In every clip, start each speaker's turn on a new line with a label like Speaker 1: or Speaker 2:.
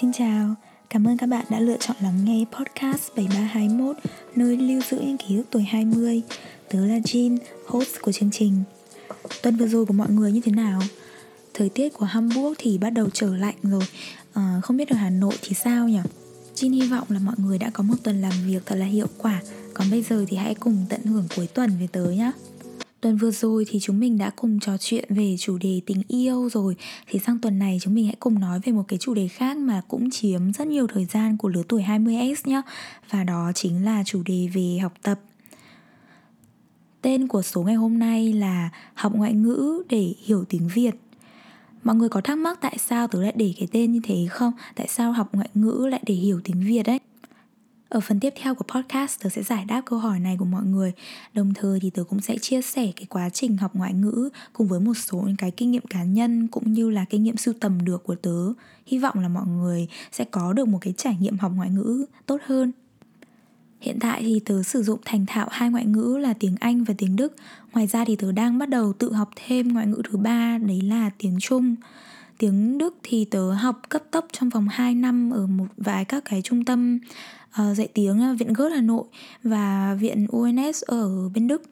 Speaker 1: Xin chào, cảm ơn các bạn đã lựa chọn lắng nghe podcast 7321 nơi lưu giữ những ký ức tuổi 20. Tớ là Jin host của chương trình. Tuần vừa rồi của mọi người như thế nào? Thời tiết của Hamburg thì bắt đầu trở lạnh rồi, à, không biết ở Hà Nội thì sao nhỉ? Jin hy vọng là mọi người đã có một tuần làm việc thật là hiệu quả Còn bây giờ thì hãy cùng tận hưởng cuối tuần với tớ nhé Tuần vừa rồi thì chúng mình đã cùng trò chuyện về chủ đề tình yêu rồi Thì sang tuần này chúng mình hãy cùng nói về một cái chủ đề khác mà cũng chiếm rất nhiều thời gian của lứa tuổi 20S nhé Và đó chính là chủ đề về học tập Tên của số ngày hôm nay là học ngoại ngữ để hiểu tiếng Việt Mọi người có thắc mắc tại sao tớ lại để cái tên như thế không? Tại sao học ngoại ngữ lại để hiểu tiếng Việt ấy? Ở phần tiếp theo của podcast, tớ sẽ giải đáp câu hỏi này của mọi người Đồng thời thì tớ cũng sẽ chia sẻ cái quá trình học ngoại ngữ Cùng với một số những cái kinh nghiệm cá nhân cũng như là kinh nghiệm sưu tầm được của tớ Hy vọng là mọi người sẽ có được một cái trải nghiệm học ngoại ngữ tốt hơn Hiện tại thì tớ sử dụng thành thạo hai ngoại ngữ là tiếng Anh và tiếng Đức. Ngoài ra thì tớ đang bắt đầu tự học thêm ngoại ngữ thứ ba, đấy là tiếng Trung. Tiếng Đức thì tớ học cấp tốc trong vòng 2 năm ở một vài các cái trung tâm uh, dạy tiếng ờ, Viện Gớt Hà Nội và Viện UNS ở bên Đức.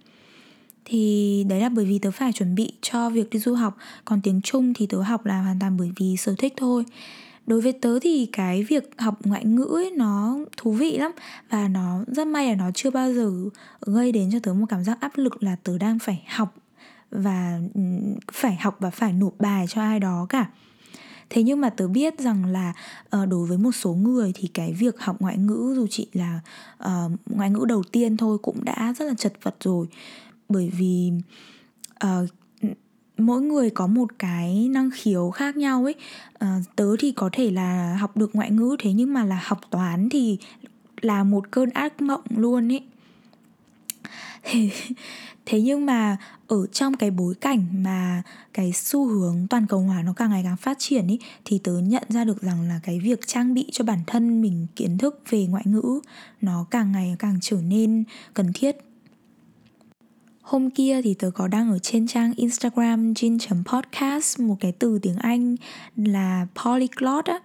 Speaker 1: Thì đấy là bởi vì tớ phải chuẩn bị cho việc đi du học còn tiếng trung thì tớ học là hoàn toàn bởi vì sở thích thôi. Đối với tớ thì cái việc học ngoại ngữ ấy nó thú vị lắm và nó rất may là nó chưa bao giờ gây đến cho tớ một cảm giác áp lực là tớ đang phải học và ừ, phải học và phải nộp bài cho ai đó cả. Thế nhưng mà tớ biết rằng là uh, đối với một số người thì cái việc học ngoại ngữ dù chỉ là uh, ngoại ngữ đầu tiên thôi cũng đã rất là chật vật rồi. Bởi vì uh, mỗi người có một cái năng khiếu khác nhau ấy. À, tớ thì có thể là học được ngoại ngữ thế nhưng mà là học toán thì là một cơn ác mộng luôn ấy. Thế, thế nhưng mà ở trong cái bối cảnh mà cái xu hướng toàn cầu hóa nó càng ngày càng phát triển ý thì tớ nhận ra được rằng là cái việc trang bị cho bản thân mình kiến thức về ngoại ngữ nó càng ngày càng trở nên cần thiết Hôm kia thì tớ có đăng ở trên trang Instagram jin.podcast một cái từ tiếng Anh là polyglot á.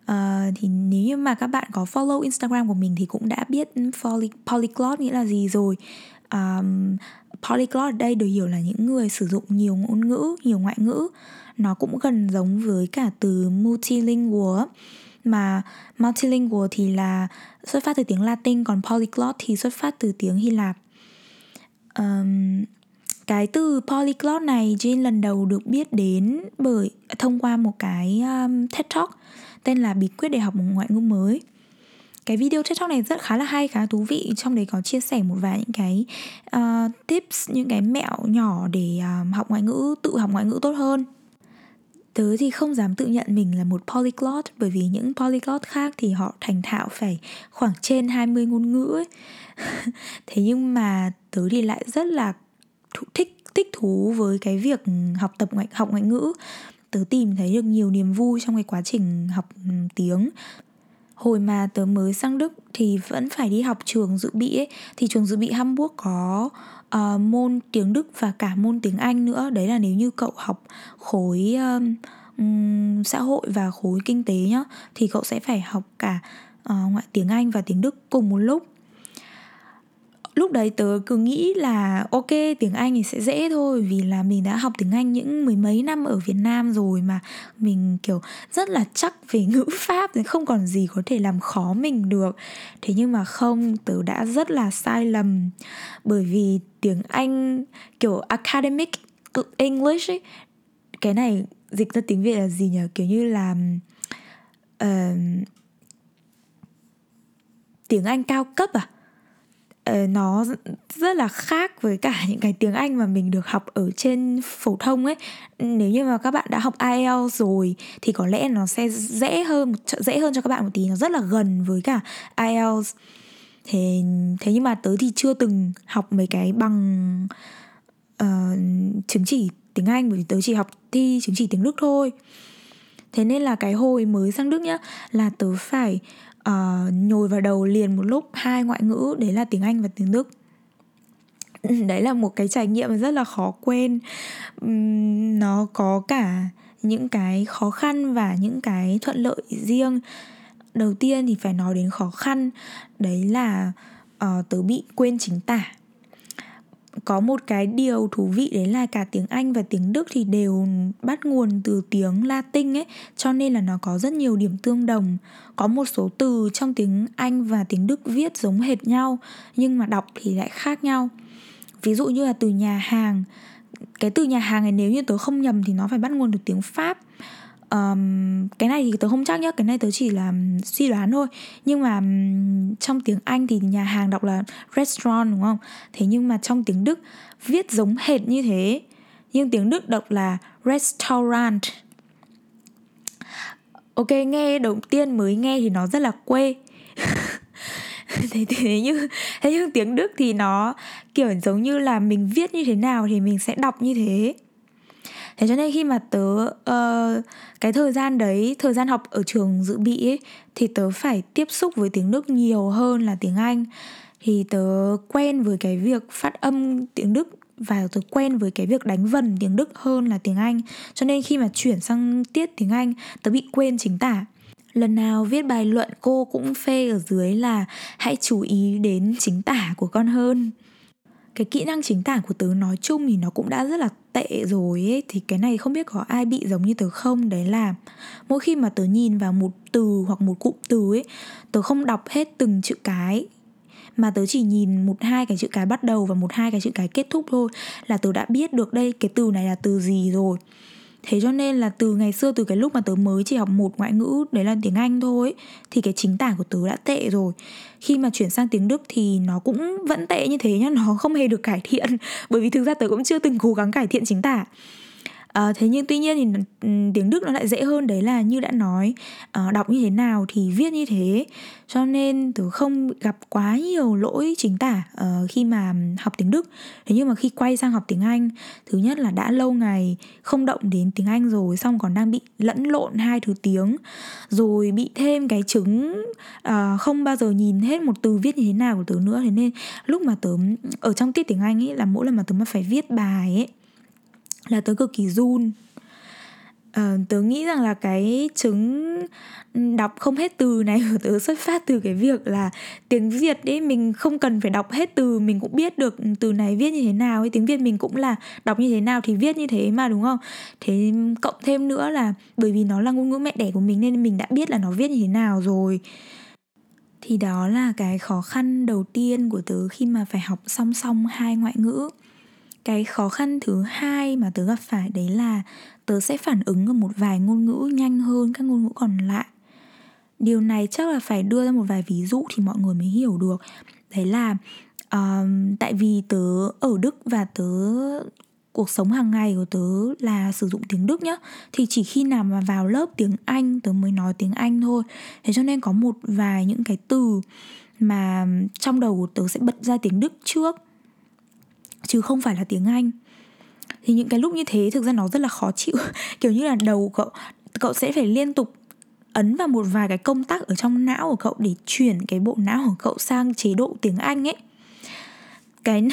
Speaker 1: Uh, thì nếu như mà các bạn có follow Instagram của mình thì cũng đã biết poly, polyglot nghĩa là gì rồi. Um, polyglot ở đây được hiểu là những người sử dụng nhiều ngôn ngữ, nhiều ngoại ngữ. Nó cũng gần giống với cả từ multilingual mà multilingual thì là xuất phát từ tiếng Latin còn polyglot thì xuất phát từ tiếng Hy Lạp. Um, cái từ polyglot này Jin lần đầu được biết đến bởi thông qua một cái um, TED Talk tên là bí quyết để học một ngoại ngữ mới cái video tiktok này rất khá là hay khá thú vị trong đấy có chia sẻ một vài những cái uh, tips những cái mẹo nhỏ để uh, học ngoại ngữ tự học ngoại ngữ tốt hơn Tớ thì không dám tự nhận mình là một polyglot bởi vì những polyglot khác thì họ thành thạo phải khoảng trên 20 ngôn ngữ ấy. Thế nhưng mà tớ thì lại rất là thích thích thú với cái việc học tập ngoại học ngoại ngữ. Tớ tìm thấy được nhiều niềm vui trong cái quá trình học ừ, tiếng hồi mà tớ mới sang Đức thì vẫn phải đi học trường dự bị ấy. Thì trường dự bị Hamburg có uh, môn tiếng Đức và cả môn tiếng Anh nữa. Đấy là nếu như cậu học khối um, um, xã hội và khối kinh tế nhá thì cậu sẽ phải học cả uh, ngoại tiếng Anh và tiếng Đức cùng một lúc lúc đấy tớ cứ nghĩ là ok tiếng Anh thì sẽ dễ thôi vì là mình đã học tiếng Anh những mười mấy năm ở Việt Nam rồi mà mình kiểu rất là chắc về ngữ pháp thì không còn gì có thể làm khó mình được. Thế nhưng mà không tớ đã rất là sai lầm bởi vì tiếng Anh kiểu academic English ấy cái này dịch ra tiếng Việt là gì nhỉ kiểu như là uh, tiếng Anh cao cấp à? Ờ, nó rất là khác với cả những cái tiếng Anh mà mình được học ở trên phổ thông ấy. Nếu như mà các bạn đã học IELTS rồi thì có lẽ nó sẽ dễ hơn dễ hơn cho các bạn một tí. Nó rất là gần với cả IELTS thế thế nhưng mà tớ thì chưa từng học mấy cái bằng uh, chứng chỉ tiếng Anh bởi vì tớ chỉ học thi chứng chỉ tiếng Đức thôi. Thế nên là cái hồi mới sang Đức nhá là tớ phải uh, nhồi vào đầu liền một lúc hai ngoại ngữ đấy là tiếng Anh và tiếng Đức. Đấy là một cái trải nghiệm rất là khó quên. Uhm, nó có cả những cái khó khăn và những cái thuận lợi riêng. Đầu tiên thì phải nói đến khó khăn đấy là uh, tớ bị quên chính tả có một cái điều thú vị đấy là cả tiếng Anh và tiếng Đức thì đều bắt nguồn từ tiếng Latin ấy, cho nên là nó có rất nhiều điểm tương đồng. Có một số từ trong tiếng Anh và tiếng Đức viết giống hệt nhau, nhưng mà đọc thì lại khác nhau. Ví dụ như là từ nhà hàng, cái từ nhà hàng này nếu như tớ không nhầm thì nó phải bắt nguồn từ tiếng Pháp um, cái này thì tớ không chắc nhá cái này tớ chỉ là suy đoán thôi. Nhưng mà um, trong tiếng anh thì nhà hàng đọc là restaurant đúng không? Thế nhưng mà trong tiếng đức viết giống hệt như thế. Nhưng tiếng đức đọc là restaurant. Ok nghe đầu tiên mới nghe thì nó rất là quê. Thế thế như thế nhưng tiếng đức thì nó kiểu giống như là mình viết như thế nào thì mình sẽ đọc như thế thế cho nên khi mà tớ uh, cái thời gian đấy thời gian học ở trường dự bị ấy thì tớ phải tiếp xúc với tiếng đức nhiều hơn là tiếng anh. Thì tớ quen với cái việc phát âm tiếng đức và tớ quen với cái việc đánh vần tiếng đức hơn là tiếng anh. Cho nên khi mà chuyển sang tiết tiếng anh tớ bị quên chính tả. Lần nào viết bài luận cô cũng phê ở dưới là hãy chú ý đến chính tả của con hơn cái kỹ năng chính tả của tớ nói chung thì nó cũng đã rất là tệ rồi ấy, thì cái này không biết có ai bị giống như tớ không. Đấy là mỗi khi mà tớ nhìn vào một từ hoặc một cụm từ ấy, tớ không đọc hết từng chữ cái, mà tớ chỉ nhìn một, hai cái chữ cái bắt đầu và một, hai cái chữ cái kết thúc thôi là tớ đã biết được đây, cái từ này là từ gì rồi thế cho nên là từ ngày xưa, từ cái lúc mà tớ mới chỉ học một ngoại ngữ, đấy là tiếng anh thôi thì cái chính tả của tớ đã tệ rồi. Khi mà chuyển sang tiếng đức thì nó cũng vẫn tệ như thế nhá, nó không hề được cải thiện. Bởi vì thực ra tớ cũng chưa từng cố gắng cải thiện chính tả à, thế nhưng tuy nhiên thì ừ, tiếng đức nó lại dễ hơn đấy là như đã nói à, đọc như thế nào thì viết như thế. Cho nên tớ không gặp quá nhiều lỗi chính tả uh, khi mà học tiếng đức. Thế nhưng mà khi quay sang học tiếng anh thứ nhất là đã lâu ngày không động đến tiếng anh rồi xong còn đang bị lẫn lộn hai thứ tiếng rồi bị thêm cái chứng uh, không bao giờ nhìn hết một từ viết như thế nào của tớ nữa. Thế nên lúc mà tớ ừ, ở trong tiết tiếng anh ấy là mỗi lần mà tớ mà phải viết bài ấy là tớ cực kỳ run. À, tớ nghĩ rằng là cái chứng đọc không hết từ này của tớ xuất phát từ cái việc là tiếng việt ấy mình không cần phải đọc hết từ mình cũng biết được từ này viết như thế nào ấy tiếng việt mình cũng là đọc như thế nào thì viết như thế mà đúng không? Thế cộng thêm nữa là bởi vì nó là ngôn ngữ mẹ đẻ của mình nên mình đã biết là nó viết như thế nào rồi. Thì đó là cái khó khăn đầu tiên của tớ khi mà phải học song song hai ngoại ngữ cái khó khăn thứ hai mà tớ gặp phải đấy là tớ sẽ phản ứng ở một vài ngôn ngữ nhanh hơn các ngôn ngữ còn lại. Điều này chắc là phải đưa ra một vài ví dụ thì mọi người mới hiểu được. Đấy là um, tại vì tớ ở đức và tớ cuộc sống hàng ngày của tớ là sử dụng tiếng đức nhá thì chỉ khi nào mà vào lớp tiếng anh tớ mới nói tiếng anh thôi. Thế cho nên có một vài những cái từ mà trong đầu của tớ sẽ bật ra tiếng đức trước chứ không phải là tiếng Anh. Thì những cái lúc như thế thực ra nó rất là khó chịu. Kiểu như là đầu cậu cậu sẽ phải liên tục ấn vào một vài cái công tắc ở trong não của cậu để chuyển cái bộ não của cậu sang chế độ tiếng Anh ấy. Cái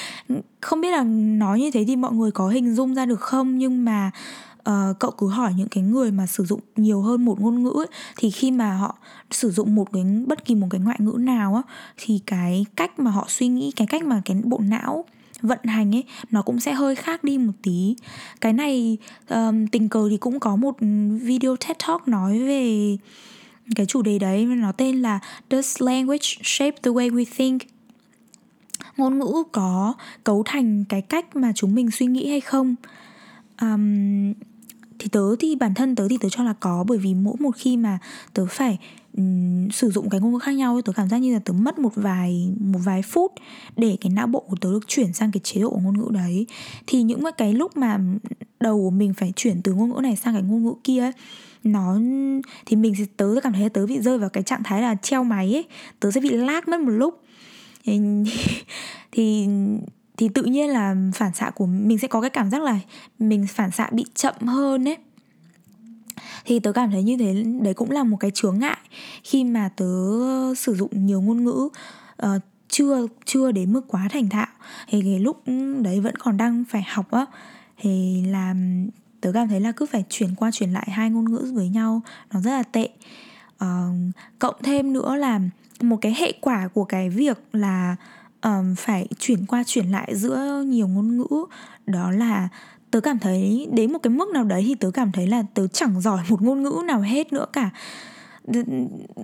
Speaker 1: không biết là nói như thế thì mọi người có hình dung ra được không? Nhưng mà uh, cậu cứ hỏi những cái người mà sử dụng nhiều hơn một ngôn ngữ ấy, thì khi mà họ sử dụng một cái bất kỳ một cái ngoại ngữ nào á thì cái cách mà họ suy nghĩ cái cách mà cái bộ não vận hành ấy nó cũng sẽ hơi khác đi một tí. Cái này um, tình cờ thì cũng có một video TED Talk nói về cái chủ đề đấy nó tên là Does language shape the way we think? Ngôn ngữ có cấu thành cái cách mà chúng mình suy nghĩ hay không? Um, thì tớ thì bản thân tớ thì tớ cho là có bởi vì mỗi một khi mà tớ phải um, sử dụng cái ngôn ngữ khác nhau tớ cảm giác như là tớ mất một vài một vài phút để cái não bộ của tớ được chuyển sang cái chế độ ngôn ngữ đấy. Thì những cái lúc mà đầu của mình phải chuyển từ ngôn ngữ này sang cái ngôn ngữ kia ấy, nó thì mình sẽ tớ cảm thấy tớ bị rơi vào cái trạng thái là treo máy ấy tớ sẽ bị lag mất một lúc. Thì, thì thì tự nhiên là phản xạ của mình sẽ có cái cảm giác là mình phản xạ bị chậm hơn ấy thì tớ cảm thấy như thế đấy cũng là một cái chướng ngại. Khi mà tớ sử dụng nhiều ngôn ngữ uh, chưa chưa đến mức quá thành thạo. Thì cái lúc ừ, đấy vẫn còn đang phải học á. Thì làm ừ, tớ cảm thấy là cứ phải chuyển qua chuyển lại hai ngôn ngữ với nhau nó rất là tệ. Uh, cộng thêm nữa là một cái hệ quả của cái việc là um, phải chuyển qua chuyển lại giữa nhiều ngôn ngữ đó là tớ cảm thấy đến một cái mức nào đấy thì tớ cảm thấy là tớ chẳng giỏi một ngôn ngữ nào hết nữa cả.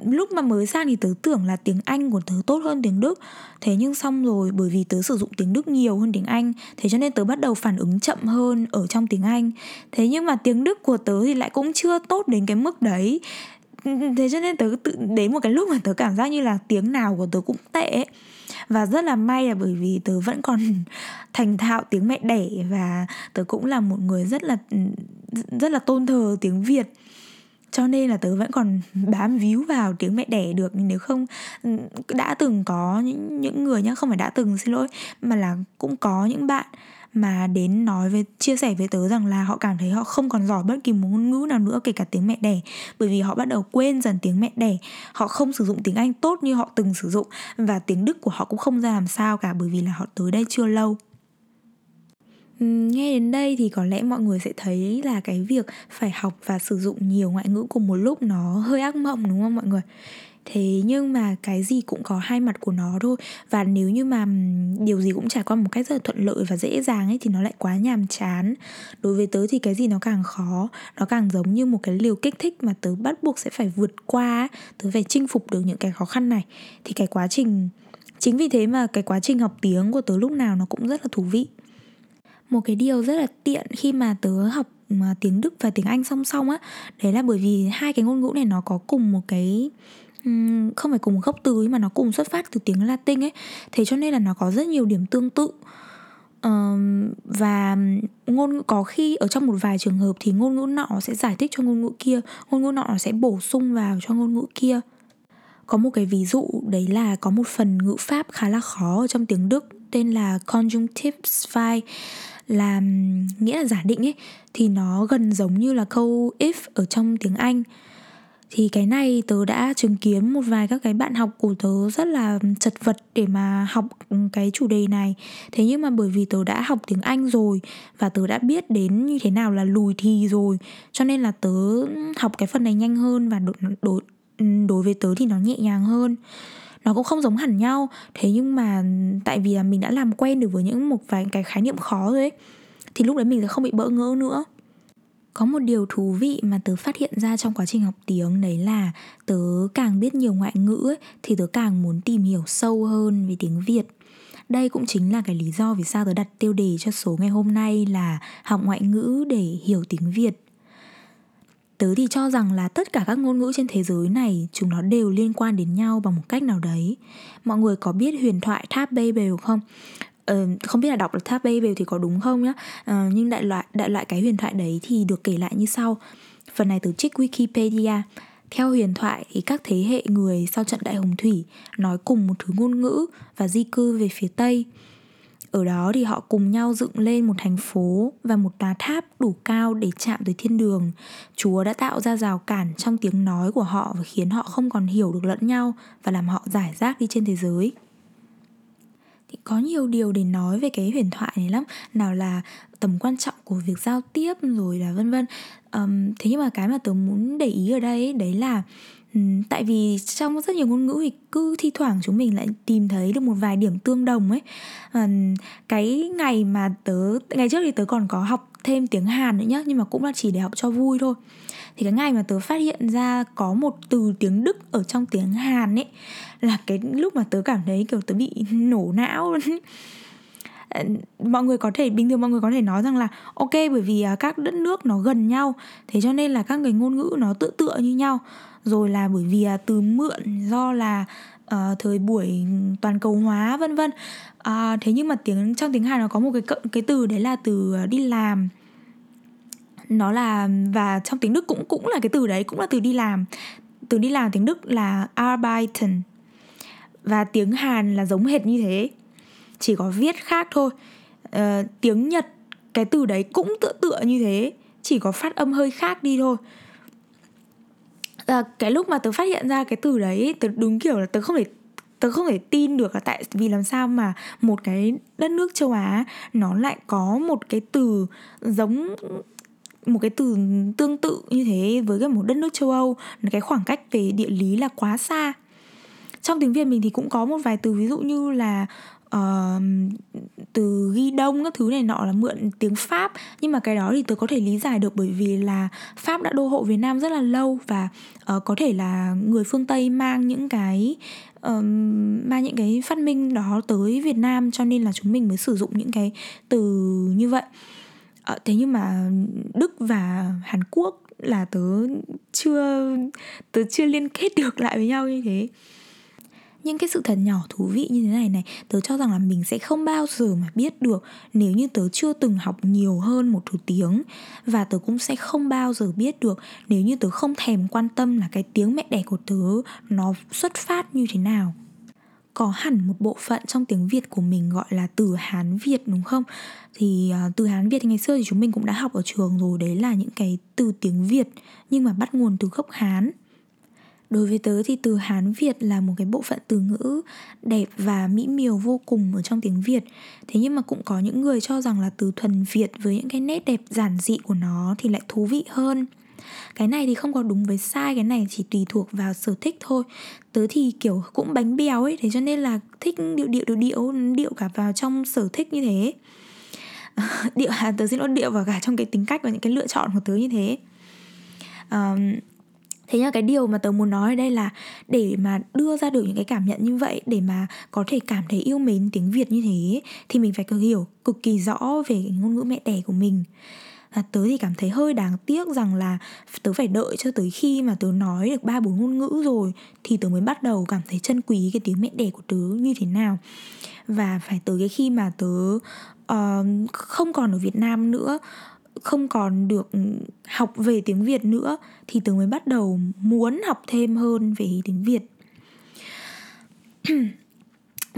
Speaker 1: Lúc mà mới sang thì tớ tưởng là tiếng Anh của tớ tốt hơn tiếng Đức. Thế nhưng xong rồi, bởi vì tớ sử dụng tiếng Đức nhiều hơn tiếng Anh, Thế cho nên tớ bắt đầu phản ứng chậm hơn ở trong tiếng Anh. Thế nhưng mà tiếng Đức của tớ thì lại cũng chưa tốt đến cái mức đấy. Thế cho nên tớ tự, đến một cái lúc mà tớ cảm giác như là tiếng nào của tớ cũng tệ và rất là may là bởi vì tớ vẫn còn thành thạo tiếng mẹ đẻ và tớ cũng là một người rất là ừ, rất là tôn thờ tiếng Việt. Cho nên là tớ vẫn còn bám víu vào tiếng mẹ đẻ được. Nếu không ừ, đã từng có những những người nhá, không phải đã từng, xin lỗi, mà là cũng có những bạn mà đến nói với, chia sẻ với tớ rằng là họ cảm thấy họ không còn giỏi bất kỳ một ngôn ngữ nào nữa, kể cả tiếng mẹ đẻ. Bởi vì họ bắt đầu quên dần tiếng mẹ đẻ. Họ không sử dụng tiếng anh tốt như họ từng sử dụng và tiếng đức của họ cũng không ra làm sao cả, bởi vì là họ tới đây chưa lâu. Nghe đến đây thì có lẽ mọi người sẽ thấy là cái việc phải học và sử dụng nhiều ngoại ngữ cùng một lúc nó hơi ác mộng, đúng không mọi người? Thế nhưng mà cái gì cũng có hai mặt của nó thôi. Và nếu như mà điều gì cũng trải qua một cách rất là thuận lợi và dễ dàng ấy, thì nó lại quá nhàm chán. Đối với tớ thì cái gì nó càng khó, nó càng giống như một cái liều kích thích mà tớ bắt buộc sẽ phải vượt qua tớ phải chinh phục được những cái khó khăn này. Thì cái quá trình, chính vì thế mà cái quá trình học tiếng của tớ lúc nào nó cũng rất là thú vị. Một cái điều rất là tiện khi mà tớ học mà tiếng Đức và tiếng Anh song song á, đấy là bởi vì hai cái ngôn ngữ này nó có cùng một cái không phải cùng gốc từ mà nó cùng xuất phát từ tiếng Latin ấy. Thế cho nên là nó có rất nhiều điểm tương tự. Uh, và ngôn ngữ có khi ở trong một vài trường hợp thì ngôn ngữ nọ sẽ giải thích cho ngôn ngữ kia ngôn ngữ nọ sẽ bổ sung vào cho ngôn ngữ kia. Có một cái ví dụ đấy là có một phần ngữ pháp khá là khó ở trong tiếng đức tên là conjunctive vai là nghĩa là giả định ấy. Thì nó gần giống như là câu if ở trong tiếng Anh thì cái này tớ đã chứng kiến một vài các cái bạn học của tớ rất là chật vật để mà học cái chủ đề này. Thế nhưng mà bởi vì tớ đã học tiếng anh rồi và tớ đã biết đến như thế nào là lùi thì rồi cho nên là tớ học cái phần này nhanh hơn và đối, đối, đối với tớ thì nó nhẹ nhàng hơn. Nó cũng không giống hẳn nhau. Thế nhưng mà tại vì là mình đã làm quen được với những một vài cái khái niệm khó rồi ấy thì lúc đấy mình sẽ không bị bỡ ngỡ nữa có một điều thú vị mà tớ phát hiện ra trong quá trình học tiếng đấy là tớ càng biết nhiều ngoại ngữ ấy, thì tớ càng muốn tìm hiểu sâu hơn về tiếng việt. Đây cũng chính là cái lý do vì sao tớ đặt tiêu đề cho số ngày hôm nay là học ngoại ngữ để hiểu tiếng việt. Tớ thì cho rằng là tất cả các ngôn ngữ trên thế giới này chúng nó đều liên quan đến nhau bằng một cách nào đấy. Mọi người có biết huyền thoại tháp babel không? Uh, không biết là đọc được tháp babel thì có đúng không nhá? Uh, nhưng đại loại đại loại cái huyền thoại đấy thì được kể lại như sau. Phần này từ trích wikipedia. Theo huyền thoại thì các thế hệ người sau trận đại hồng thủy nói cùng một thứ ngôn ngữ và di cư về phía tây. Ở đó thì họ cùng nhau dựng lên một thành phố và một tòa tháp đủ cao để chạm tới thiên đường. Chúa đã tạo ra rào cản trong tiếng nói của họ và khiến họ không còn hiểu được lẫn nhau và làm họ giải rác đi trên thế giới thì có nhiều điều để nói về cái huyền thoại này lắm. Nào là tầm quan trọng của việc giao tiếp rồi là vân vân. Um, thế nhưng mà cái mà tớ muốn để ý ở đây đấy là um, tại vì trong rất nhiều ngôn ngữ thì cứ thi thoảng chúng mình lại tìm thấy được một vài điểm tương đồng ấy. Um, cái ngày mà tớ ngày trước thì tớ còn có học thêm tiếng Hàn nữa nhá nhưng mà cũng là chỉ để học cho vui thôi thì cái ngày mà tớ phát hiện ra có một từ tiếng Đức ở trong tiếng Hàn ấy là cái lúc mà tớ cảm thấy kiểu tớ bị nổ não. Mọi người có thể bình thường mọi người có thể nói rằng là ok bởi vì à, các đất nước nó gần nhau thế cho nên là các người ngôn ngữ nó tựa tựa như nhau. Rồi là bởi vì à, từ mượn do là uh, thời buổi toàn cầu hóa vân vân. Uh, thế nhưng mà tiếng trong tiếng Hàn nó có một cái cái từ đấy là từ đi làm nó là và trong tiếng Đức cũng cũng là cái từ đấy cũng là từ đi làm. Từ đi làm tiếng Đức là arbeiten. Và tiếng Hàn là giống hệt như thế. Chỉ có viết khác thôi. Uh, tiếng Nhật cái từ đấy cũng tựa tựa như thế. Chỉ có phát âm hơi khác đi thôi. À, cái lúc mà tớ phát hiện ra cái từ đấy tớ đúng kiểu là tớ không thể tớ không thể tin được là tại vì làm sao mà một cái đất nước châu Á nó lại có một cái từ giống một cái từ tương tự như thế với cái một đất nước châu Âu. Cái khoảng cách về địa lý là quá xa. Trong tiếng Việt mình thì cũng có một vài từ ví dụ như là uh, từ ghi đông các thứ này nọ là mượn tiếng Pháp. Nhưng mà cái đó thì tớ có thể lý giải được bởi vì là Pháp đã đô hộ Việt Nam rất là lâu và uh, có thể là người phương Tây mang những cái um, mang những cái phát minh đó tới Việt Nam cho nên là chúng mình mới sử dụng những cái từ như vậy à, thế nhưng mà Đức và Hàn Quốc là tớ chưa tớ chưa liên kết được lại với nhau như thế. Nhưng cái sự thật nhỏ thú vị như thế này này tớ cho rằng là mình sẽ không bao giờ mà biết được nếu như tớ chưa từng học nhiều hơn một thứ tiếng. Và tớ cũng sẽ không bao giờ biết được nếu như tớ không thèm quan tâm là cái tiếng mẹ đẻ của tớ nó xuất phát như thế nào có hẳn một bộ phận trong tiếng Việt của mình gọi là từ Hán Việt đúng không? Thì uh, từ Hán Việt thì ngày xưa thì chúng mình cũng đã học ở trường rồi Đấy là những cái từ tiếng Việt nhưng mà bắt nguồn từ gốc Hán. Đối với tớ thì từ hán việt là một cái bộ phận từ ngữ đẹp và mỹ miều vô cùng ở trong tiếng việt. Thế nhưng mà cũng có những người cho rằng là từ thuần việt với những cái nét đẹp giản dị của nó thì lại thú vị hơn cái này thì không có đúng với sai cái này chỉ tùy thuộc vào sở thích thôi. Tớ thì kiểu cũng bánh bèo ấy thế cho nên là thích điệu điệu điệu điệu điệu cả vào trong sở thích như thế. Điệu à, tớ xin lỗi điệu vào cả trong cái tính cách và những cái lựa chọn của tớ như thế. Um, thế nhưng cái điều mà tớ muốn nói ở đây là để mà đưa ra được những cái cảm nhận như vậy để mà có thể cảm thấy yêu mến tiếng việt như thế thì mình phải hiểu cực kỳ rõ về cái ngôn ngữ mẹ đẻ của mình và tớ thì cảm thấy hơi đáng tiếc rằng là tớ phải đợi cho tới khi mà tớ nói được ba bốn ngôn ngữ rồi thì tớ mới bắt đầu cảm thấy trân quý cái tiếng mẹ đẻ của tớ như thế nào và phải tới cái khi mà tớ uh, không còn ở Việt Nam nữa không còn được học về tiếng Việt nữa thì tớ mới bắt đầu muốn học thêm hơn về tiếng Việt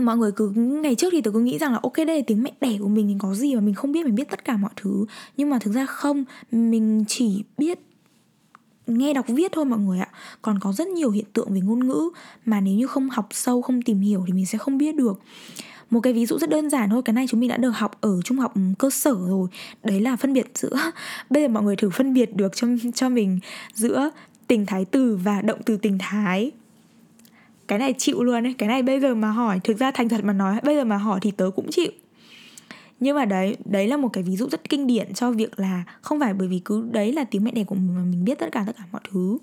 Speaker 1: mọi người cứ, ngày trước thì tớ cứ nghĩ rằng là, ok, đây là tiếng mẹ đẻ của mình thì có gì mà mình không biết, mình biết tất cả mọi thứ. Nhưng mà thực ra không, mình chỉ biết nghe đọc viết thôi mọi người ạ. Còn có rất nhiều hiện tượng về ngôn ngữ mà nếu như không học sâu, không tìm hiểu thì mình sẽ không biết được. Một cái ví dụ rất đơn giản thôi, cái này chúng mình đã được học ở trung học ừ, cơ sở rồi. Đấy là phân biệt giữa bây giờ mọi người thử phân biệt được cho cho mình giữa tình thái từ và động từ tình thái cái này chịu luôn ấy cái này bây giờ mà hỏi thực ra thành thật mà nói bây giờ mà hỏi thì tớ cũng chịu nhưng mà đấy đấy là một cái ví dụ rất kinh điển cho việc là không phải bởi vì cứ đấy là tiếng mẹ đẻ của mình mà mình biết tất cả tất cả mọi thứ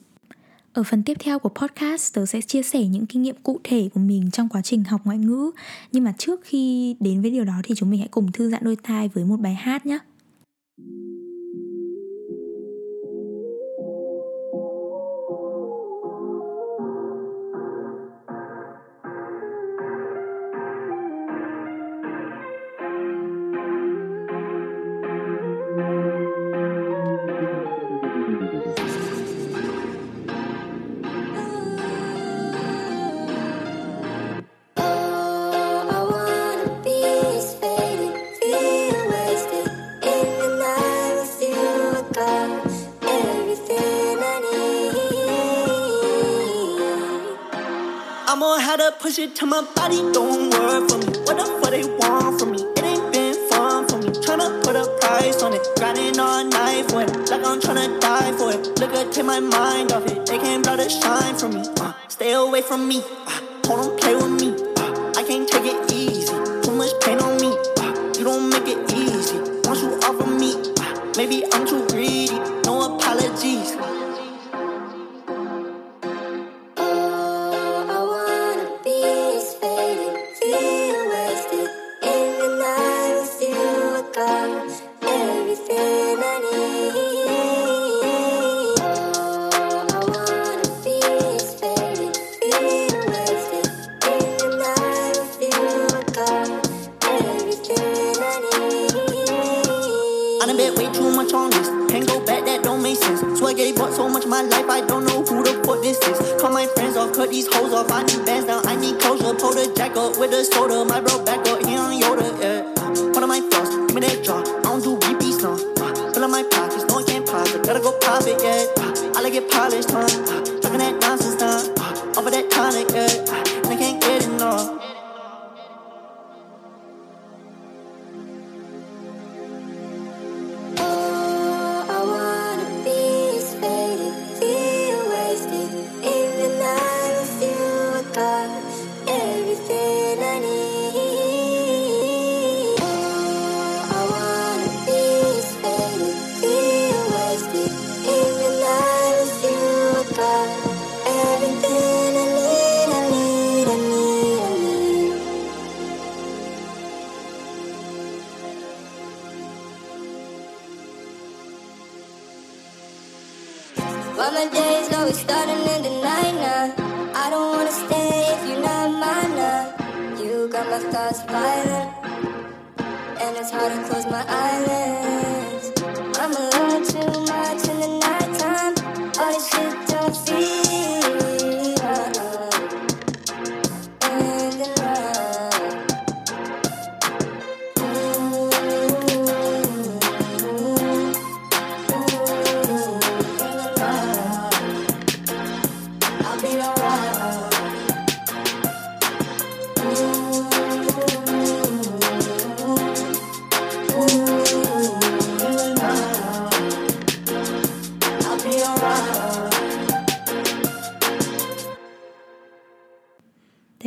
Speaker 1: ở phần tiếp theo của podcast, tớ sẽ chia sẻ những kinh nghiệm cụ thể của mình trong quá trình học ngoại ngữ. Nhưng mà trước khi đến với điều đó thì chúng mình hãy cùng thư giãn đôi tai với một bài hát nhé.
Speaker 2: Push it to my body, don't work for me. What the fuck they want from me? It ain't been fun for me. Tryna put a price on it, grinding all night for it, like I'm tryna die for it. Look at take my mind off it, they can't blow the shine from me. Uh, stay away from me,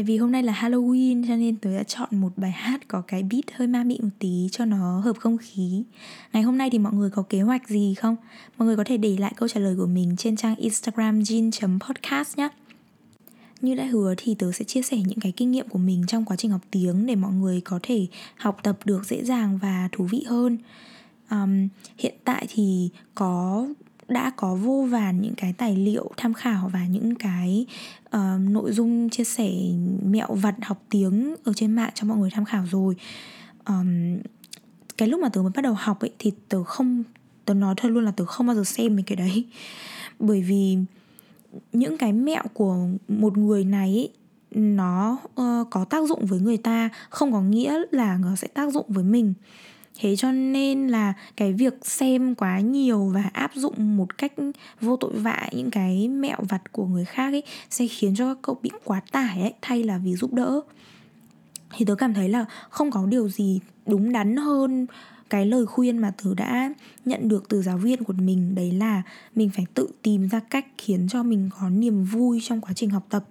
Speaker 1: Tại vì hôm nay là Halloween cho nên tớ đã chọn một bài hát có cái beat hơi ma mị một tí cho nó hợp không khí. Ngày hôm nay thì mọi người có kế hoạch gì không? Mọi người có thể để lại câu trả lời của mình trên trang Instagram jin.podcast nhé. Như đã hứa thì tớ sẽ chia sẻ những cái kinh nghiệm của mình trong quá trình học tiếng để mọi người có thể học tập được dễ dàng và thú vị hơn. Um, hiện tại thì có đã có vô vàn những cái tài liệu tham khảo và những cái uh, nội dung chia sẻ mẹo vặt học tiếng ở trên mạng cho mọi người tham khảo rồi. Um, cái lúc mà tớ mới bắt đầu học ấy thì tớ không tớ nói thật luôn là tớ không bao giờ xem mấy cái đấy bởi vì những cái mẹo của một người này ấy, nó uh, có tác dụng với người ta không có nghĩa là nó sẽ tác dụng với mình thế cho nên là cái việc xem quá nhiều và áp dụng một cách vô tội vạ những cái mẹo vặt của người khác ấy, sẽ khiến cho các cậu bị quá tải ấy, thay là vì giúp đỡ. Thì tớ cảm thấy là không có điều gì đúng đắn hơn cái lời khuyên mà tớ đã nhận được từ giáo viên của mình, đấy là mình phải tự tìm ra cách khiến cho mình có niềm vui trong quá trình học tập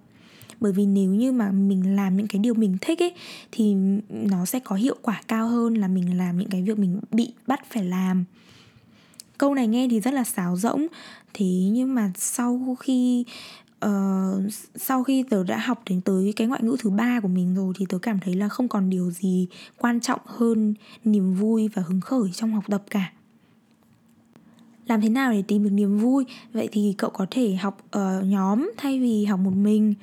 Speaker 1: bởi vì nếu như mà mình làm những cái điều mình thích ấy thì nó sẽ có hiệu quả cao hơn là mình làm những cái việc mình bị bắt phải làm. Câu này nghe thì rất là sáo rỗng. Thế nhưng mà sau khi uh, sau khi tớ đã học đến tới cái ngoại ngữ thứ ba của mình rồi thì tớ cảm thấy là không còn điều gì quan trọng hơn niềm vui và hứng khởi trong học tập cả. Làm thế nào để tìm được niềm vui? Vậy thì cậu có thể học uh, nhóm thay vì học một mình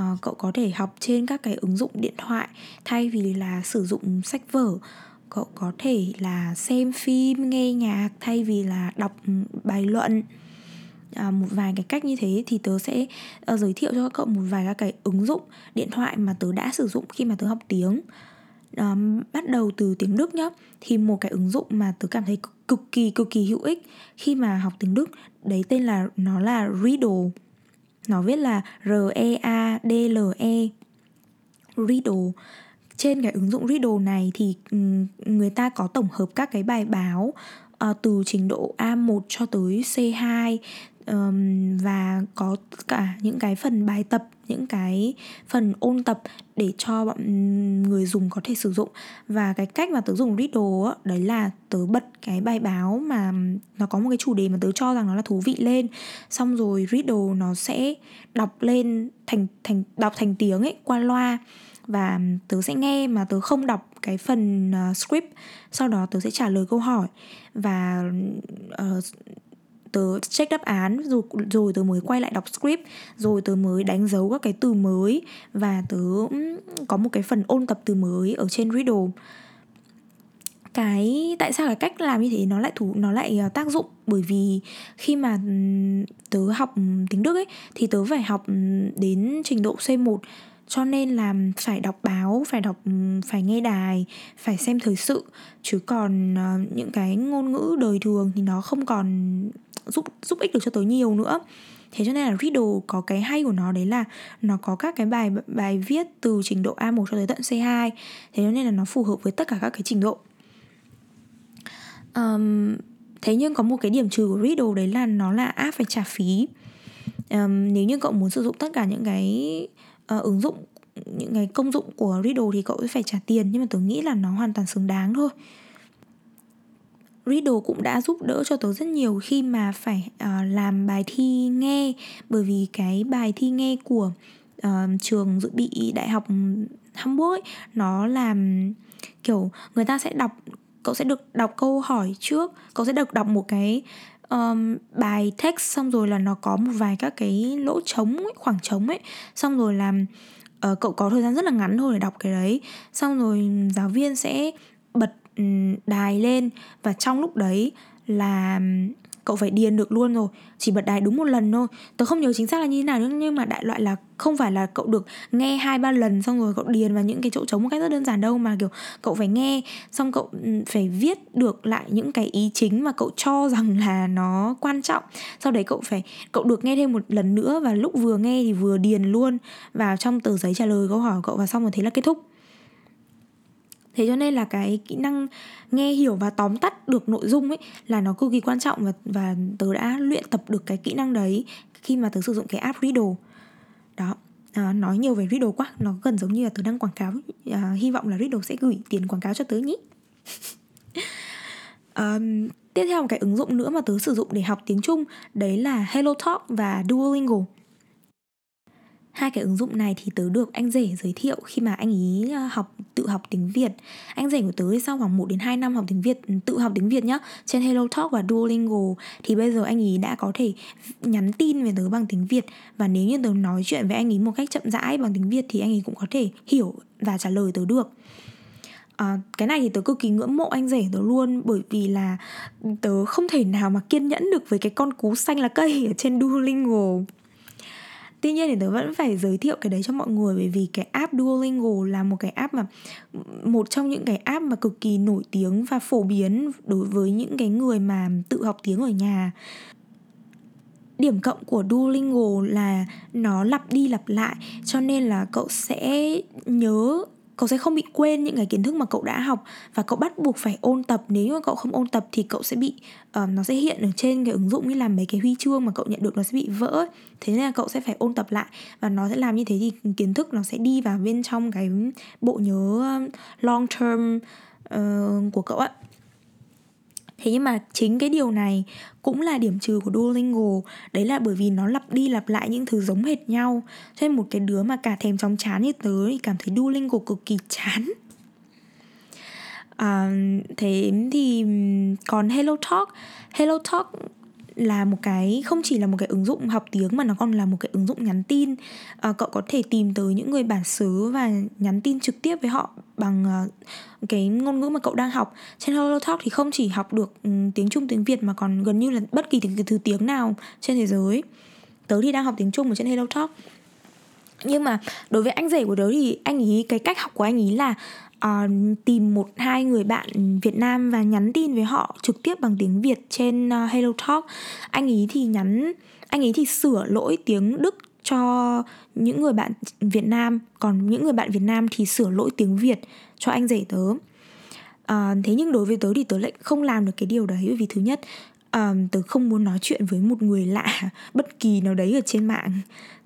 Speaker 1: uh, cậu có thể học trên các cái ứng dụng điện thoại thay vì là sử dụng sách vở. Cậu có thể là xem phim nghe nhạc thay vì là đọc ừ, bài luận. À, một vài cái cách như thế thì tớ sẽ uh, giới thiệu cho các cậu một vài các cái ứng dụng điện thoại mà tớ đã sử dụng khi mà tớ học tiếng. Um, bắt đầu từ tiếng Đức nhá. Thì một cái ứng dụng mà tớ cảm thấy cực kỳ cực kỳ hữu ích khi mà học tiếng Đức đấy tên là nó là Riddle nó viết là R E A D L E. Riddle. Trên cái ứng dụng Riddle này thì ừ, người ta có tổng hợp các cái bài báo uh, từ trình độ A1 cho tới C2 um, và có cả những cái phần bài tập những cái phần ôn tập để cho bọn người dùng có thể sử dụng. Và cái cách mà tớ dùng Riddle á, đấy là tớ bật cái bài báo mà nó có một cái chủ đề mà tớ cho rằng nó là thú vị lên. Xong rồi Riddle nó sẽ đọc lên thành thành đọc thành tiếng ấy qua loa. Và tớ sẽ nghe mà tớ không đọc cái phần uh, script. Sau đó tớ sẽ trả lời câu hỏi. Và uh, tớ check đáp án rồi rồi tớ mới quay lại đọc script, rồi tớ mới đánh dấu các cái từ mới, và tớ có một cái phần ôn tập từ mới ở trên Riddle. Cái, tại sao cái cách làm như thế nó lại thủ nó lại ờ, tác dụng? Bởi vì khi mà tớ học tiếng Đức ấy, thì tớ phải học đến trình độ C1 cho nên là phải đọc báo phải đọc ừ, phải nghe đài phải xem thời sự. Chứ còn ờ, những cái ngôn ngữ đời thường thì nó không còn giúp giúp ích được cho tớ nhiều nữa. Thế cho nên là Riddle có cái hay của nó đấy là nó có các cái bài bài viết từ trình độ A1 cho tới tận C2 thế cho nên là nó phù hợp với tất cả các cái trình độ. Um, thế nhưng có một cái điểm trừ của Riddle đấy là nó là app phải trả phí. Um, nếu như cậu muốn sử dụng tất cả những cái uh, ứng dụng những cái công dụng của Riddle thì cậu sẽ phải trả tiền nhưng mà tớ nghĩ là nó hoàn toàn xứng đáng thôi. Riddle cũng đã giúp đỡ cho tớ rất nhiều khi mà phải uh, làm bài thi nghe bởi vì cái bài thi nghe của uh, trường dự bị đại học Hamburg ấy, nó làm kiểu người ta sẽ đọc cậu sẽ được đọc câu hỏi trước cậu sẽ được đọc một cái um, bài text xong rồi là nó có một vài các cái lỗ trống ấy, khoảng trống ấy. Xong rồi làm uh, ờ, cậu có thời gian rất là ngắn thôi để đọc cái đấy. Xong rồi giáo viên sẽ bật um, đài lên và trong lúc đấy là cậu phải điền được luôn rồi. Chỉ bật đài đúng một lần thôi. Tớ không nhớ chính xác là như thế nào nữa nhưng mà đại loại là không phải là cậu được nghe hai ba lần xong rồi cậu điền vào những cái chỗ trống một cách rất đơn giản đâu, mà kiểu cậu phải nghe, xong cậu ừ, phải viết được lại những cái ý chính mà cậu cho rằng là nó quan trọng. Sau đấy cậu phải, cậu được nghe thêm một lần nữa và lúc vừa nghe thì vừa điền luôn vào trong tờ giấy trả lời câu hỏi của cậu và xong rồi thế là kết thúc thế cho nên là cái kỹ năng nghe hiểu và tóm tắt được nội dung ấy là nó cực kỳ quan trọng và và tớ đã luyện tập được cái kỹ năng đấy khi mà tớ sử dụng cái app Riddle. Đó à, nói nhiều về Riddle quá nó gần giống như là tớ đang quảng cáo à, hy vọng là Riddle sẽ gửi tiền quảng cáo cho tớ nhé. Um, tiếp theo một cái ứng dụng nữa mà tớ sử dụng để học tiếng Trung đấy là Hello Talk và Duolingo hai cái ứng dụng này thì tớ được anh rể giới thiệu khi mà anh ý ờ, học tự học tiếng Việt. Anh rể của tớ thì sau khoảng 1 đến 2 năm học tiếng Việt tự học tiếng Việt nhá trên Hello Talk và Duolingo thì bây giờ anh ý đã có thể nhắn tin về tớ bằng tiếng Việt. Và nếu như tớ nói chuyện với anh ý một cách chậm rãi bằng tiếng Việt thì anh ấy cũng có thể hiểu và trả lời tớ được. À, cái này thì tớ cực kỳ ngưỡng mộ anh rể tớ luôn bởi vì là tớ không thể nào mà kiên nhẫn được với cái con cú xanh là cây ở trên Duolingo tuy nhiên thì tớ vẫn phải giới thiệu cái đấy cho mọi người, bởi vì cái app Duolingo là một cái app mà, một trong những cái app mà cực kỳ nổi tiếng và phổ biến đối với những cái người mà tự học tiếng ở nhà. Điểm cộng của Duolingo là nó lặp đi lặp lại, cho nên là cậu sẽ nhớ cậu sẽ không bị quên những cái kiến thức mà cậu đã học và cậu bắt buộc phải ôn tập. Nếu mà cậu không ôn tập thì cậu sẽ bị uh, nó sẽ hiện ở trên cái ứng dụng như là mấy cái huy chương mà cậu nhận được nó sẽ bị vỡ. Thế nên là cậu sẽ phải ôn tập lại và nó sẽ làm như thế thì kiến thức nó sẽ đi vào bên trong cái bộ nhớ ờ, long term uh, của cậu ạ thế nhưng mà chính cái điều này cũng là điểm trừ của Duolingo. Đấy là bởi vì nó lặp đi lặp lại những thứ giống hệt nhau. Cho nên một cái đứa mà cả thèm chóng chán như tớ thì cảm thấy Duolingo cực kỳ chán. À, thế thì còn Hello Talk. Hello Talk là một cái không chỉ là một cái ứng dụng học tiếng mà nó còn là một cái ứng dụng nhắn tin. À, cậu có thể tìm tới những người bản xứ và nhắn tin trực tiếp với họ bằng uh, cái ngôn ngữ mà cậu đang học. Trên HelloTalk thì không chỉ học được um, tiếng Trung tiếng Việt mà còn gần như là bất kỳ tiếng, thứ tiếng nào trên thế giới. Tớ thì đang học tiếng Trung ở trên HelloTalk. Nhưng mà đối với anh rể của tớ thì anh ý cái cách học của anh ý là uh, tìm một hai người bạn Việt Nam và nhắn tin với họ trực tiếp bằng tiếng Việt trên uh, Hello Talk. Anh ý thì nhắn anh ấy thì sửa lỗi tiếng Đức cho những người bạn Việt Nam. Còn những người bạn Việt Nam thì sửa lỗi tiếng Việt cho anh rể tớ. Uh, thế nhưng đối với tớ thì tớ lại không làm được cái điều đấy. Bởi vì thứ nhất à, tớ không muốn nói chuyện với một người lạ bất kỳ nào đấy ở trên mạng.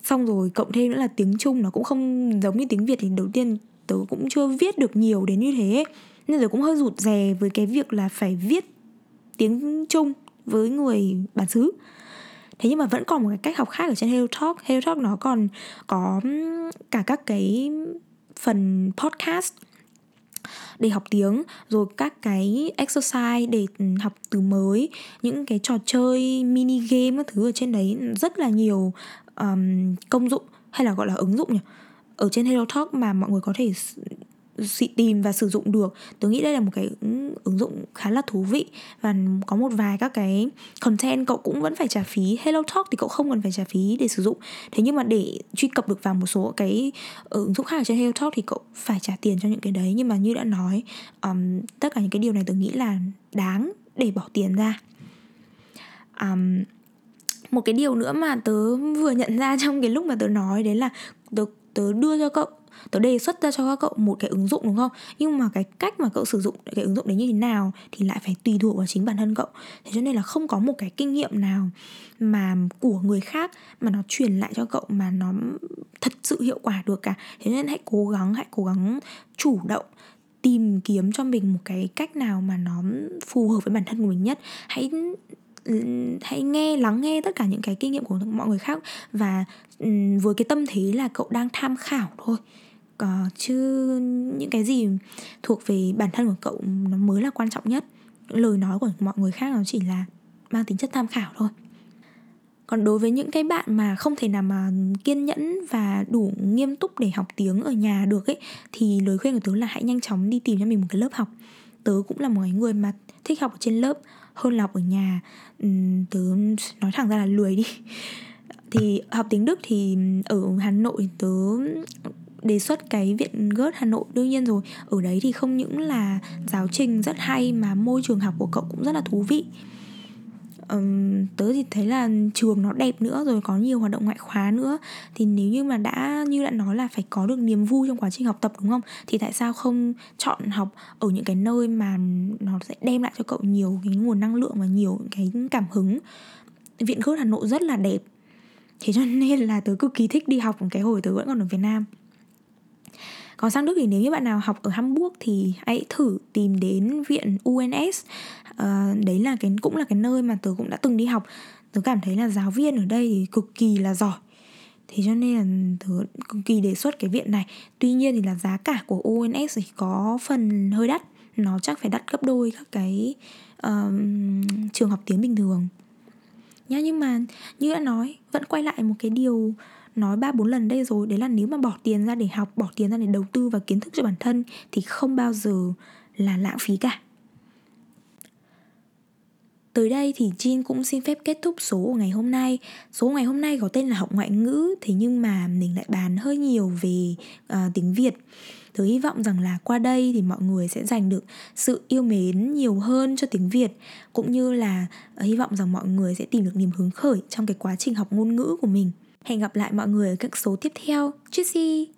Speaker 1: Xong rồi cộng thêm nữa là tiếng trung nó cũng không giống như tiếng việt. Thì đầu tiên tớ cũng chưa viết được nhiều đến như thế. Nên tớ cũng hơi rụt rè với cái việc là phải viết tiếng trung với người bản xứ. Thế nhưng mà vẫn còn một cái cách học khác ở trên Hello Talk. Hello Talk nó còn có cả các cái phần podcast để học tiếng rồi các cái exercise để học từ mới những cái trò chơi mini game các thứ ở trên đấy rất là nhiều um, công dụng hay là gọi là ứng dụng nhỉ? Ở trên Hello Talk mà mọi người có thể tìm và sử dụng được. Tôi nghĩ đây là một cái ừ, ứng dụng khá là thú vị. Và có một vài các cái content cậu cũng vẫn phải trả phí. Hello Talk thì cậu không cần phải trả phí để sử dụng. Thế nhưng mà để truy cập được vào một số cái ờ, ứng dụng khác ở trên Hello Talk thì cậu phải trả tiền cho những cái đấy. Nhưng mà như đã nói um, tất cả những cái điều này tôi nghĩ là đáng để bỏ tiền ra. Um, một cái điều nữa mà tớ vừa nhận ra trong cái lúc mà tớ nói đấy là tớ tớ đưa cho cậu, tớ đề xuất ra cho các cậu một cái ứng dụng, đúng không? Nhưng mà cái cách mà cậu sử dụng cái ứng dụng đấy như thế nào thì lại phải tùy thuộc vào chính bản thân cậu. Thế cho nên là không có một cái kinh nghiệm nào mà của người khác mà nó truyền lại cho cậu mà nó thật sự hiệu quả được cả. Thế nên hãy cố gắng, hãy cố gắng chủ động tìm kiếm cho mình một cái cách nào mà nó phù hợp với bản thân của mình nhất. Hãy Ừ, hãy nghe lắng nghe tất cả những cái kinh nghiệm của mọi người khác. Và ừ, với cái tâm thế là cậu đang tham khảo thôi. Uh, chứ những cái gì thuộc về bản thân của cậu nó mới là quan trọng nhất. Lời nói của mọi người khác nó chỉ là mang tính chất tham khảo thôi. Còn đối với những cái bạn mà không thể nào mà kiên nhẫn và đủ nghiêm túc để học tiếng ở nhà được ấy thì lời khuyên của tớ là hãy nhanh chóng đi tìm cho mình một cái lớp học. Tớ cũng là một người mà thích học ở trên lớp hơn là học ở nhà. Tớ nói thẳng ra là lười đi. Thì học tiếng đức thì ở hà nội tớ đề xuất cái viện gớt Hà Nội đương nhiên rồi. Ở đấy thì không những là giáo trình rất hay mà môi trường học của cậu cũng rất là thú vị um, tớ thì thấy là trường nó đẹp nữa rồi có nhiều hoạt động ngoại khóa nữa. Thì nếu như mà đã như đã nói là phải có được niềm vui trong quá trình học tập đúng không? Thì tại sao không chọn học ở những cái nơi mà nó sẽ đem lại cho cậu nhiều cái nguồn năng lượng và nhiều cái cảm hứng? Viện gớt hà nội rất là đẹp. Thế cho nên là tớ cực kỳ thích đi học cái hồi tớ vẫn còn ở việt nam còn sang Đức thì nếu như bạn nào học ở Hamburg thì hãy thử tìm đến viện UNS à, ờ, đấy là cái cũng là cái nơi mà tớ cũng đã từng đi học. Tớ cảm thấy là giáo viên ở đây thì cực kỳ là giỏi. Thế cho nên là tớ cực kỳ đề xuất cái viện này. Tuy nhiên thì là giá cả của UNS thì có phần hơi đắt. Nó chắc phải đắt gấp đôi các cái um, trường học tiếng bình thường. Nhá nhưng mà như đã nói vẫn quay lại một cái điều nói ba bốn lần đây rồi đấy là nếu mà bỏ tiền ra để học bỏ tiền ra để đầu tư vào kiến thức cho bản thân thì không bao giờ là lãng phí cả. Tới đây thì Jin cũng xin phép kết thúc số của ngày hôm nay. Số ngày hôm nay có tên là học ngoại ngữ Thế nhưng mà mình lại bàn hơi nhiều về uh, tiếng Việt. Tớ hy vọng rằng là qua đây thì mọi người sẽ dành được sự yêu mến nhiều hơn cho tiếng Việt Cũng như là uh, hy vọng rằng mọi người sẽ tìm được niềm hứng khởi trong cái quá trình học ngôn ngữ của mình. Hẹn gặp lại mọi người ở các số tiếp theo. Tschüssi!